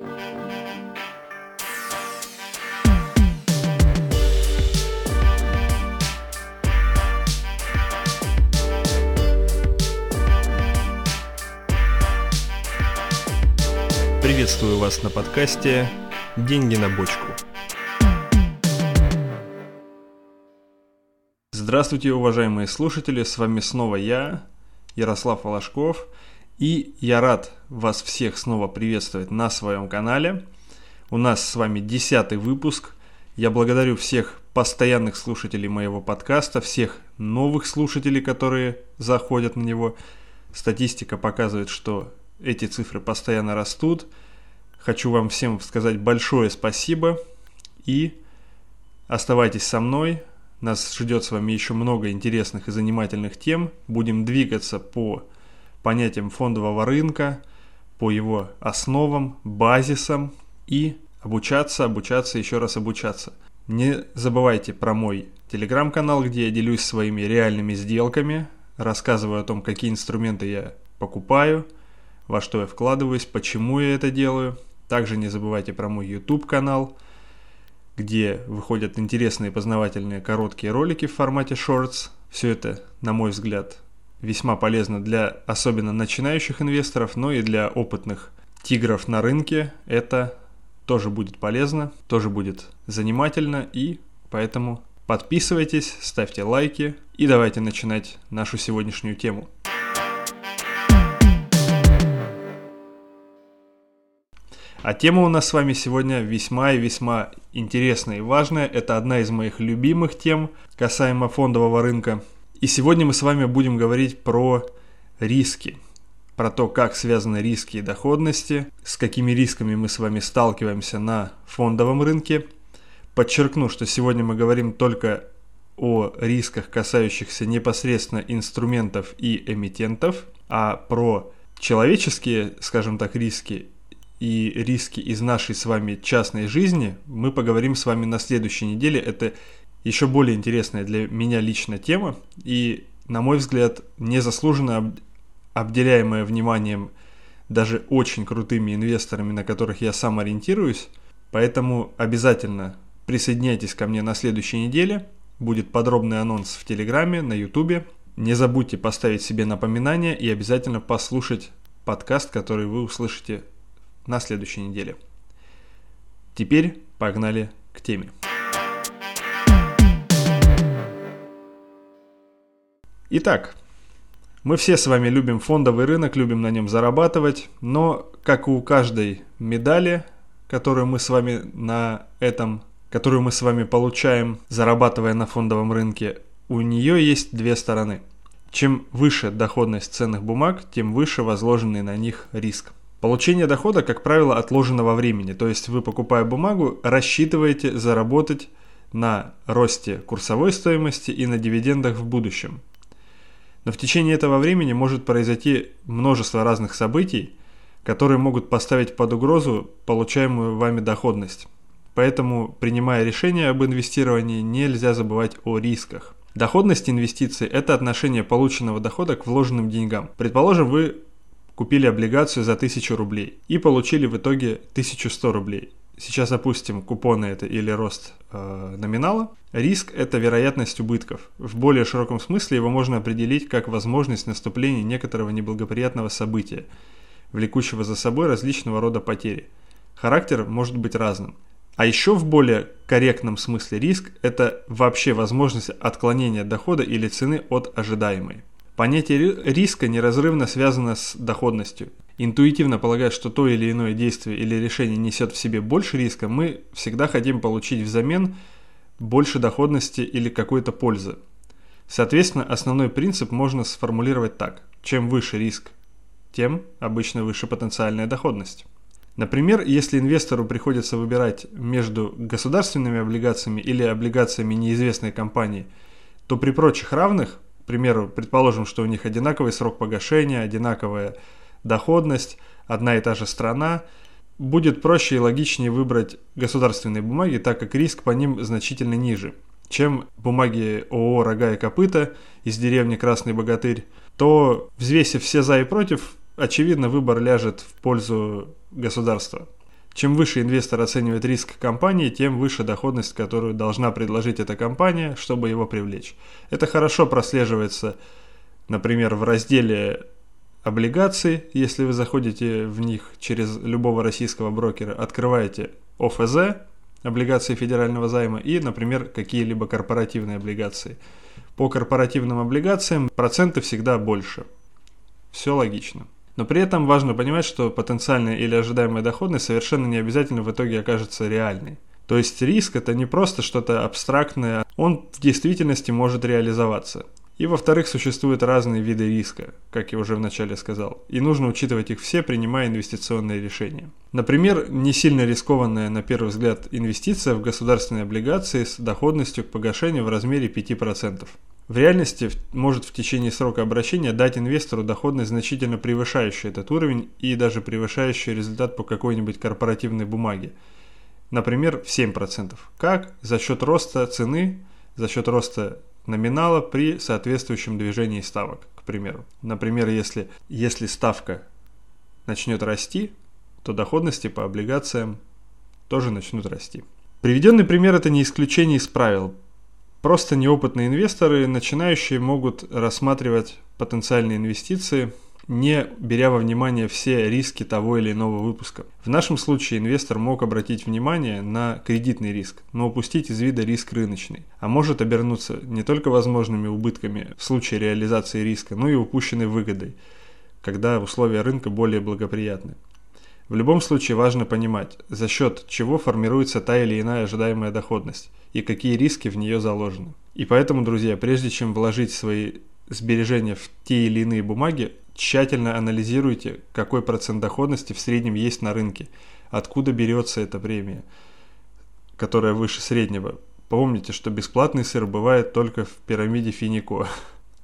Приветствую вас на подкасте «Деньги на бочку». Здравствуйте, уважаемые слушатели, с вами снова я, Ярослав Волошков, и я рад вас всех снова приветствовать на своем канале. У нас с вами десятый выпуск. Я благодарю всех постоянных слушателей моего подкаста, всех новых слушателей, которые заходят на него. Статистика показывает, что эти цифры постоянно растут. Хочу вам всем сказать большое спасибо и оставайтесь со мной. Нас ждет с вами еще много интересных и занимательных тем. Будем двигаться по понятиям фондового рынка, по его основам, базисам и обучаться, обучаться, еще раз обучаться. Не забывайте про мой телеграм-канал, где я делюсь своими реальными сделками, рассказываю о том, какие инструменты я покупаю, во что я вкладываюсь, почему я это делаю – также не забывайте про мой YouTube канал, где выходят интересные познавательные короткие ролики в формате Shorts. Все это, на мой взгляд, весьма полезно для особенно начинающих инвесторов, но и для опытных тигров на рынке. Это тоже будет полезно, тоже будет занимательно и поэтому подписывайтесь, ставьте лайки и давайте начинать нашу сегодняшнюю тему. А тема у нас с вами сегодня весьма и весьма интересная и важная. Это одна из моих любимых тем касаемо фондового рынка. И сегодня мы с вами будем говорить про риски. Про то, как связаны риски и доходности, с какими рисками мы с вами сталкиваемся на фондовом рынке. Подчеркну, что сегодня мы говорим только о рисках, касающихся непосредственно инструментов и эмитентов, а про человеческие, скажем так, риски и риски из нашей с вами частной жизни мы поговорим с вами на следующей неделе. Это еще более интересная для меня лично тема и, на мой взгляд, незаслуженно обделяемая вниманием даже очень крутыми инвесторами, на которых я сам ориентируюсь. Поэтому обязательно присоединяйтесь ко мне на следующей неделе. Будет подробный анонс в Телеграме, на Ютубе. Не забудьте поставить себе напоминание и обязательно послушать подкаст, который вы услышите на следующей неделе. Теперь погнали к теме. Итак, мы все с вами любим фондовый рынок, любим на нем зарабатывать, но как и у каждой медали, которую мы с вами на этом, которую мы с вами получаем, зарабатывая на фондовом рынке, у нее есть две стороны. Чем выше доходность ценных бумаг, тем выше возложенный на них риск. Получение дохода, как правило, отложено во времени, то есть вы, покупая бумагу, рассчитываете заработать на росте курсовой стоимости и на дивидендах в будущем. Но в течение этого времени может произойти множество разных событий, которые могут поставить под угрозу получаемую вами доходность. Поэтому, принимая решение об инвестировании, нельзя забывать о рисках. Доходность инвестиций – это отношение полученного дохода к вложенным деньгам. Предположим, вы купили облигацию за 1000 рублей и получили в итоге 1100 рублей. Сейчас опустим купоны это или рост э, номинала. Риск – это вероятность убытков. В более широком смысле его можно определить как возможность наступления некоторого неблагоприятного события, влекущего за собой различного рода потери. Характер может быть разным. А еще в более корректном смысле риск – это вообще возможность отклонения дохода или цены от ожидаемой. Понятие риска неразрывно связано с доходностью. Интуитивно полагая, что то или иное действие или решение несет в себе больше риска, мы всегда хотим получить взамен больше доходности или какой-то пользы. Соответственно, основной принцип можно сформулировать так. Чем выше риск, тем обычно выше потенциальная доходность. Например, если инвестору приходится выбирать между государственными облигациями или облигациями неизвестной компании, то при прочих равных примеру, предположим, что у них одинаковый срок погашения, одинаковая доходность, одна и та же страна, будет проще и логичнее выбрать государственные бумаги, так как риск по ним значительно ниже, чем бумаги ООО «Рога и копыта» из деревни Красный Богатырь, то, взвесив все за и против, очевидно, выбор ляжет в пользу государства. Чем выше инвестор оценивает риск компании, тем выше доходность, которую должна предложить эта компания, чтобы его привлечь. Это хорошо прослеживается, например, в разделе облигаций, если вы заходите в них через любого российского брокера, открываете ОФЗ, облигации федерального займа и, например, какие-либо корпоративные облигации. По корпоративным облигациям проценты всегда больше. Все логично. Но при этом важно понимать, что потенциальная или ожидаемая доходность совершенно не обязательно в итоге окажется реальной. То есть риск это не просто что-то абстрактное, он в действительности может реализоваться. И во-вторых, существуют разные виды риска, как я уже вначале сказал, и нужно учитывать их все, принимая инвестиционные решения. Например, не сильно рискованная на первый взгляд инвестиция в государственные облигации с доходностью к погашению в размере 5%. В реальности может в течение срока обращения дать инвестору доходность значительно превышающую этот уровень и даже превышающую результат по какой-нибудь корпоративной бумаге. Например, в 7%. Как? За счет роста цены, за счет роста номинала при соответствующем движении ставок, к примеру. Например, если, если ставка начнет расти, то доходности по облигациям тоже начнут расти. Приведенный пример это не исключение из правил. Просто неопытные инвесторы, начинающие, могут рассматривать потенциальные инвестиции – не беря во внимание все риски того или иного выпуска. В нашем случае инвестор мог обратить внимание на кредитный риск, но упустить из вида риск рыночный, а может обернуться не только возможными убытками в случае реализации риска, но и упущенной выгодой, когда условия рынка более благоприятны. В любом случае важно понимать, за счет чего формируется та или иная ожидаемая доходность и какие риски в нее заложены. И поэтому, друзья, прежде чем вложить свои сбережения в те или иные бумаги, Тщательно анализируйте, какой процент доходности в среднем есть на рынке, откуда берется эта премия, которая выше среднего. Помните, что бесплатный сыр бывает только в пирамиде Финико.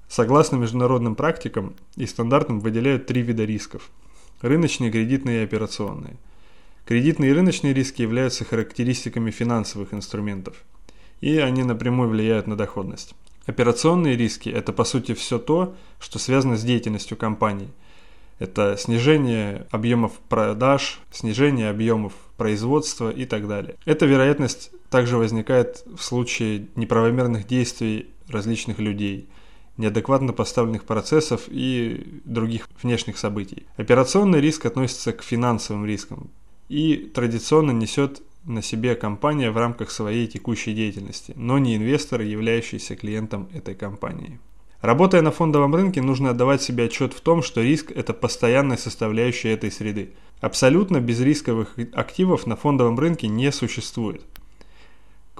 Согласно международным практикам и стандартам выделяют три вида рисков. Рыночные, кредитные и операционные. Кредитные и рыночные риски являются характеристиками финансовых инструментов, и они напрямую влияют на доходность. Операционные риски – это по сути все то, что связано с деятельностью компании. Это снижение объемов продаж, снижение объемов производства и так далее. Эта вероятность также возникает в случае неправомерных действий различных людей, неадекватно поставленных процессов и других внешних событий. Операционный риск относится к финансовым рискам и традиционно несет на себе компания в рамках своей текущей деятельности, но не инвестор, являющийся клиентом этой компании. Работая на фондовом рынке, нужно отдавать себе отчет в том, что риск – это постоянная составляющая этой среды. Абсолютно безрисковых активов на фондовом рынке не существует.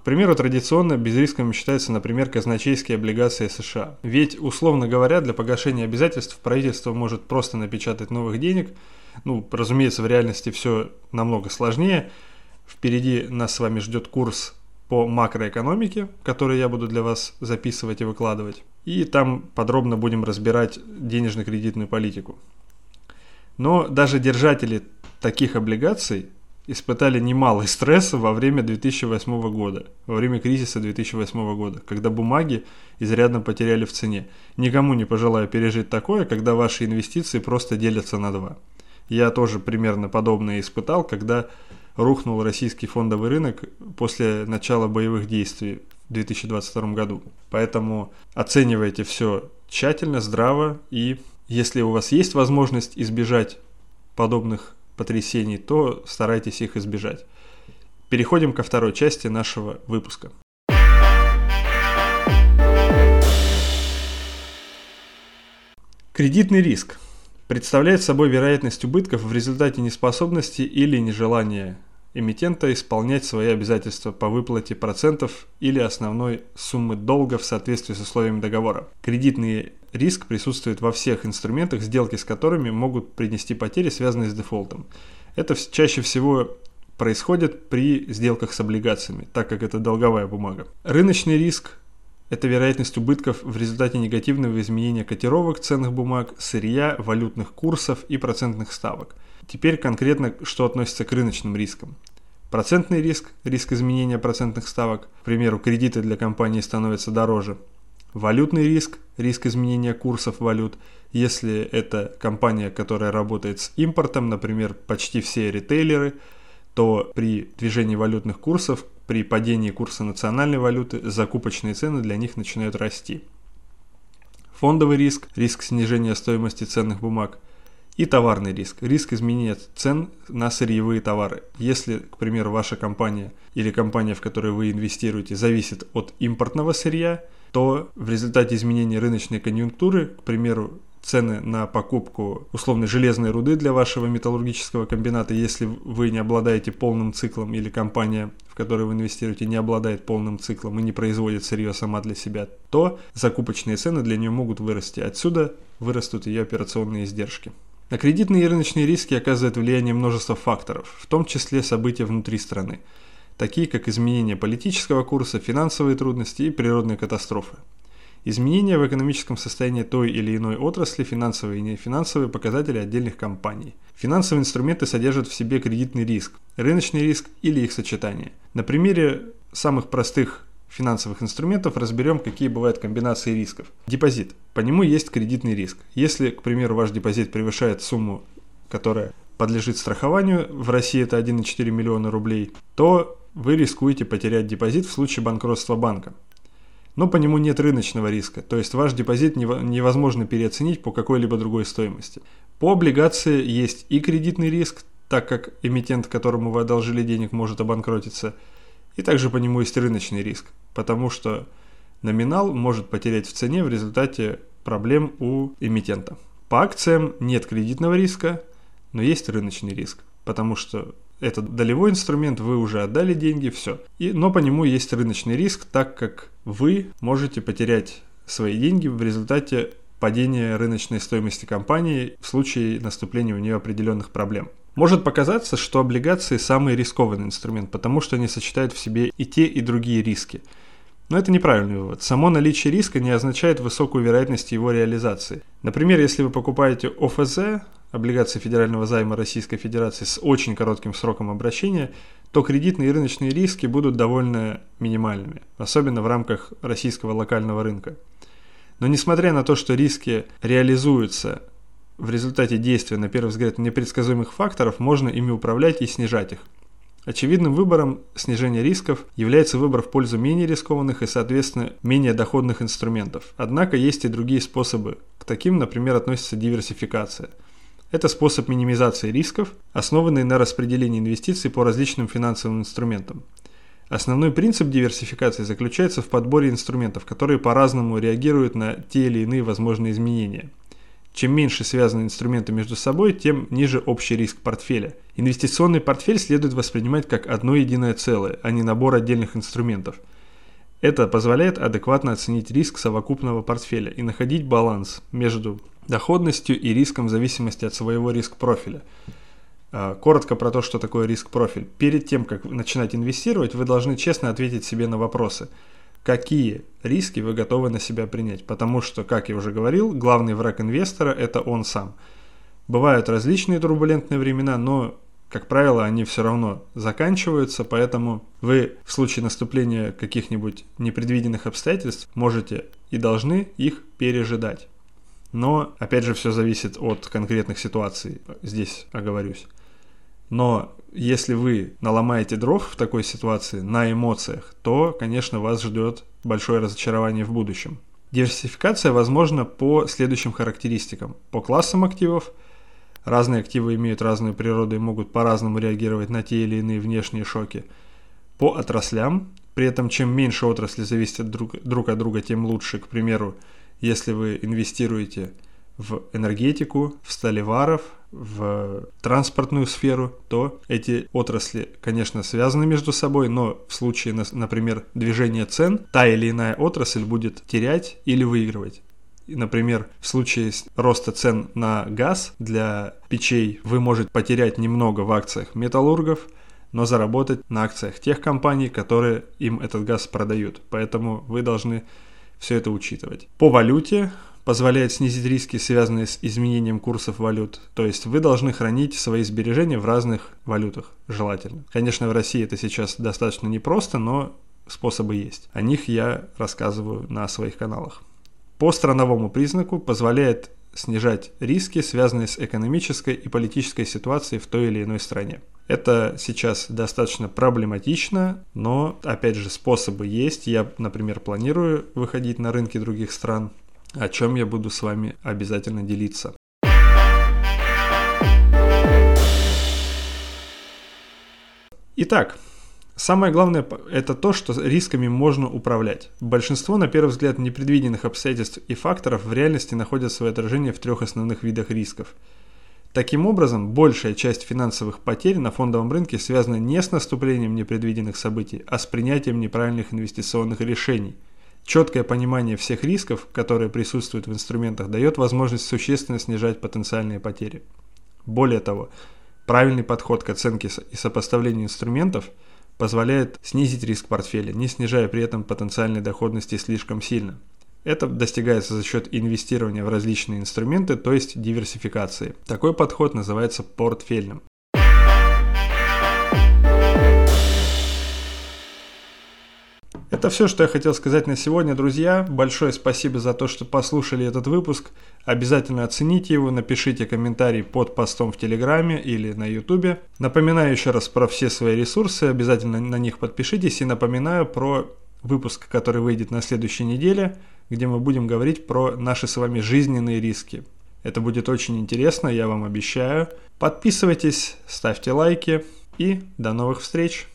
Примеру, традиционно безрисковыми считаются, например, казначейские облигации США. Ведь, условно говоря, для погашения обязательств правительство может просто напечатать новых денег. Ну, разумеется, в реальности все намного сложнее – Впереди нас с вами ждет курс по макроэкономике, который я буду для вас записывать и выкладывать. И там подробно будем разбирать денежно-кредитную политику. Но даже держатели таких облигаций испытали немалый стресс во время 2008 года, во время кризиса 2008 года, когда бумаги изрядно потеряли в цене. Никому не пожелаю пережить такое, когда ваши инвестиции просто делятся на два. Я тоже примерно подобное испытал, когда рухнул российский фондовый рынок после начала боевых действий в 2022 году. Поэтому оценивайте все тщательно, здраво и если у вас есть возможность избежать подобных потрясений, то старайтесь их избежать. Переходим ко второй части нашего выпуска. Кредитный риск представляет собой вероятность убытков в результате неспособности или нежелания эмитента исполнять свои обязательства по выплате процентов или основной суммы долга в соответствии с условиями договора. Кредитный риск присутствует во всех инструментах, сделки с которыми могут принести потери, связанные с дефолтом. Это чаще всего происходит при сделках с облигациями, так как это долговая бумага. Рыночный риск – это вероятность убытков в результате негативного изменения котировок ценных бумаг, сырья, валютных курсов и процентных ставок – Теперь конкретно, что относится к рыночным рискам. Процентный риск, риск изменения процентных ставок, к примеру, кредиты для компании становятся дороже. Валютный риск, риск изменения курсов валют, если это компания, которая работает с импортом, например, почти все ритейлеры, то при движении валютных курсов, при падении курса национальной валюты, закупочные цены для них начинают расти. Фондовый риск, риск снижения стоимости ценных бумаг и товарный риск, риск изменения цен на сырьевые товары. Если, к примеру, ваша компания или компания, в которой вы инвестируете, зависит от импортного сырья, то в результате изменения рыночной конъюнктуры, к примеру, цены на покупку условной железной руды для вашего металлургического комбината, если вы не обладаете полным циклом или компания, в которой вы инвестируете, не обладает полным циклом и не производит сырье сама для себя, то закупочные цены для нее могут вырасти. Отсюда вырастут ее операционные издержки. На кредитные и рыночные риски оказывает влияние множество факторов, в том числе события внутри страны, такие как изменение политического курса, финансовые трудности и природные катастрофы. Изменения в экономическом состоянии той или иной отрасли, финансовые и нефинансовые показатели отдельных компаний. Финансовые инструменты содержат в себе кредитный риск, рыночный риск или их сочетание. На примере самых простых финансовых инструментов разберем, какие бывают комбинации рисков. Депозит. По нему есть кредитный риск. Если, к примеру, ваш депозит превышает сумму, которая подлежит страхованию, в России это 1,4 миллиона рублей, то вы рискуете потерять депозит в случае банкротства банка но по нему нет рыночного риска, то есть ваш депозит невозможно переоценить по какой-либо другой стоимости. По облигации есть и кредитный риск, так как эмитент, которому вы одолжили денег, может обанкротиться, и также по нему есть рыночный риск, потому что номинал может потерять в цене в результате проблем у эмитента. По акциям нет кредитного риска, но есть рыночный риск, потому что это долевой инструмент, вы уже отдали деньги, все. И, но по нему есть рыночный риск, так как вы можете потерять свои деньги в результате падения рыночной стоимости компании в случае наступления у нее определенных проблем. Может показаться, что облигации самый рискованный инструмент, потому что они сочетают в себе и те, и другие риски. Но это неправильный вывод. Само наличие риска не означает высокую вероятность его реализации. Например, если вы покупаете ОФЗ, облигации федерального займа Российской Федерации с очень коротким сроком обращения, то кредитные и рыночные риски будут довольно минимальными, особенно в рамках российского локального рынка. Но несмотря на то, что риски реализуются в результате действия, на первый взгляд, непредсказуемых факторов, можно ими управлять и снижать их. Очевидным выбором снижения рисков является выбор в пользу менее рискованных и, соответственно, менее доходных инструментов. Однако есть и другие способы. К таким, например, относится диверсификация – это способ минимизации рисков, основанный на распределении инвестиций по различным финансовым инструментам. Основной принцип диверсификации заключается в подборе инструментов, которые по-разному реагируют на те или иные возможные изменения. Чем меньше связаны инструменты между собой, тем ниже общий риск портфеля. Инвестиционный портфель следует воспринимать как одно единое целое, а не набор отдельных инструментов. Это позволяет адекватно оценить риск совокупного портфеля и находить баланс между доходностью и риском в зависимости от своего риск-профиля. А, коротко про то, что такое риск-профиль. Перед тем, как начинать инвестировать, вы должны честно ответить себе на вопросы. Какие риски вы готовы на себя принять? Потому что, как я уже говорил, главный враг инвестора – это он сам. Бывают различные турбулентные времена, но, как правило, они все равно заканчиваются, поэтому вы в случае наступления каких-нибудь непредвиденных обстоятельств можете и должны их пережидать. Но, опять же, все зависит от конкретных ситуаций. Здесь оговорюсь. Но если вы наломаете дров в такой ситуации на эмоциях, то, конечно, вас ждет большое разочарование в будущем. Диверсификация возможна по следующим характеристикам. По классам активов. Разные активы имеют разную природу и могут по-разному реагировать на те или иные внешние шоки. По отраслям. При этом, чем меньше отрасли зависят друг, друг от друга, тем лучше. К примеру, если вы инвестируете в энергетику, в сталеваров, в транспортную сферу, то эти отрасли, конечно, связаны между собой, но в случае, например, движения цен, та или иная отрасль будет терять или выигрывать. Например, в случае роста цен на газ для печей вы можете потерять немного в акциях металлургов, но заработать на акциях тех компаний, которые им этот газ продают. Поэтому вы должны все это учитывать. По валюте позволяет снизить риски, связанные с изменением курсов валют. То есть вы должны хранить свои сбережения в разных валютах, желательно. Конечно, в России это сейчас достаточно непросто, но способы есть. О них я рассказываю на своих каналах. По страновому признаку позволяет снижать риски, связанные с экономической и политической ситуацией в той или иной стране. Это сейчас достаточно проблематично, но, опять же, способы есть. Я, например, планирую выходить на рынки других стран, о чем я буду с вами обязательно делиться. Итак, самое главное это то, что рисками можно управлять. Большинство, на первый взгляд, непредвиденных обстоятельств и факторов в реальности находят свое отражение в трех основных видах рисков – Таким образом, большая часть финансовых потерь на фондовом рынке связана не с наступлением непредвиденных событий, а с принятием неправильных инвестиционных решений. Четкое понимание всех рисков, которые присутствуют в инструментах, дает возможность существенно снижать потенциальные потери. Более того, правильный подход к оценке и сопоставлению инструментов позволяет снизить риск портфеля, не снижая при этом потенциальной доходности слишком сильно. Это достигается за счет инвестирования в различные инструменты, то есть диверсификации. Такой подход называется портфельным. Это все, что я хотел сказать на сегодня, друзья. Большое спасибо за то, что послушали этот выпуск. Обязательно оцените его, напишите комментарий под постом в Телеграме или на Ютубе. Напоминаю еще раз про все свои ресурсы, обязательно на них подпишитесь и напоминаю про выпуск, который выйдет на следующей неделе – где мы будем говорить про наши с вами жизненные риски. Это будет очень интересно, я вам обещаю. Подписывайтесь, ставьте лайки и до новых встреч!